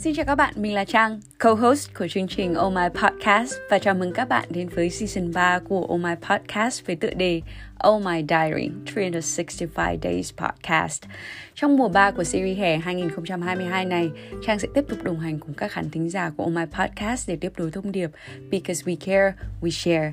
Xin chào các bạn, mình là Trang, co-host của chương trình Oh My Podcast và chào mừng các bạn đến với season 3 của Oh My Podcast với tựa đề Oh My Diary 365 Days Podcast. Trong mùa 3 của series hè 2022 này, Trang sẽ tiếp tục đồng hành cùng các khán thính giả của Oh My Podcast để tiếp nối thông điệp Because we care, we share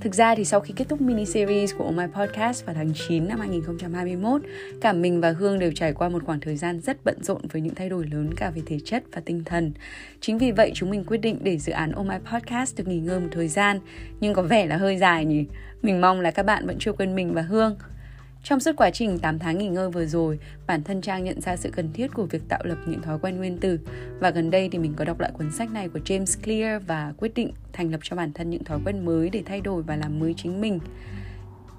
Thực ra thì sau khi kết thúc mini series của Oh My Podcast vào tháng 9 năm 2021, cả mình và Hương đều trải qua một khoảng thời gian rất bận rộn với những thay đổi lớn cả về thể chất và tinh thần. Chính vì vậy chúng mình quyết định để dự án Oh My Podcast được nghỉ ngơi một thời gian, nhưng có vẻ là hơi dài nhỉ. Mình mong là các bạn vẫn chưa quên mình và Hương. Trong suốt quá trình 8 tháng nghỉ ngơi vừa rồi, bản thân Trang nhận ra sự cần thiết của việc tạo lập những thói quen nguyên tử. Và gần đây thì mình có đọc lại cuốn sách này của James Clear và quyết định thành lập cho bản thân những thói quen mới để thay đổi và làm mới chính mình.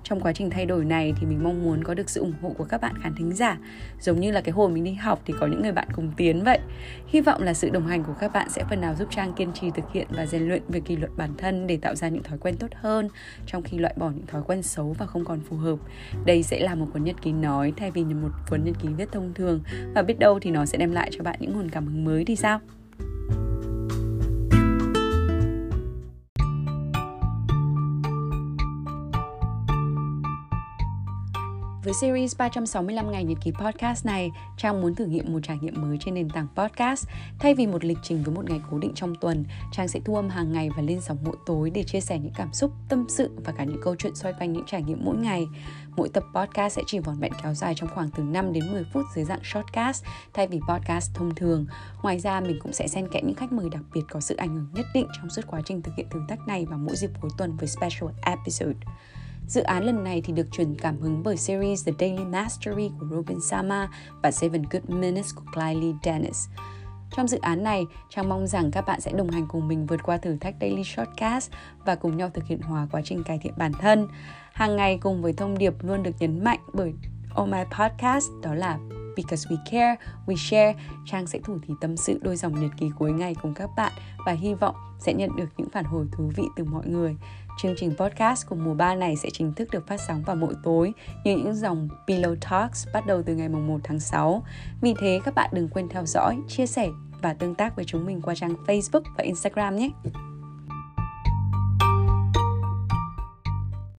Trong quá trình thay đổi này thì mình mong muốn có được sự ủng hộ của các bạn khán thính giả. Giống như là cái hồi mình đi học thì có những người bạn cùng tiến vậy. Hy vọng là sự đồng hành của các bạn sẽ phần nào giúp Trang kiên trì thực hiện và rèn luyện về kỷ luật bản thân để tạo ra những thói quen tốt hơn, Trong khi loại bỏ những thói quen xấu và không còn phù hợp. Đây sẽ là một cuốn nhật ký nói thay vì một cuốn nhật ký viết thông thường. Và biết đâu thì nó sẽ đem lại cho bạn những nguồn cảm hứng mới thì sao? Với series 365 ngày nhật ký podcast này, Trang muốn thử nghiệm một trải nghiệm mới trên nền tảng podcast. Thay vì một lịch trình với một ngày cố định trong tuần, Trang sẽ thu âm hàng ngày và lên sóng mỗi tối để chia sẻ những cảm xúc, tâm sự và cả những câu chuyện xoay quanh những trải nghiệm mỗi ngày. Mỗi tập podcast sẽ chỉ vỏn vẹn kéo dài trong khoảng từ 5 đến 10 phút dưới dạng shortcast thay vì podcast thông thường. Ngoài ra, mình cũng sẽ xen kẽ những khách mời đặc biệt có sự ảnh hưởng nhất định trong suốt quá trình thực hiện thử thách này vào mỗi dịp cuối tuần với special episode. Dự án lần này thì được truyền cảm hứng bởi series The Daily Mastery của Robin Sama và Seven Good Minutes của Kylie Dennis. Trong dự án này, Trang mong rằng các bạn sẽ đồng hành cùng mình vượt qua thử thách Daily Shortcast và cùng nhau thực hiện hóa quá trình cải thiện bản thân. Hàng ngày cùng với thông điệp luôn được nhấn mạnh bởi Oh My Podcast đó là Because we care, we share, Trang sẽ thủ thỉ tâm sự đôi dòng nhật ký cuối ngày cùng các bạn và hy vọng sẽ nhận được những phản hồi thú vị từ mọi người. Chương trình podcast của mùa 3 này sẽ chính thức được phát sóng vào mỗi tối như những dòng Pillow Talks bắt đầu từ ngày 1 tháng 6. Vì thế các bạn đừng quên theo dõi, chia sẻ và tương tác với chúng mình qua trang Facebook và Instagram nhé.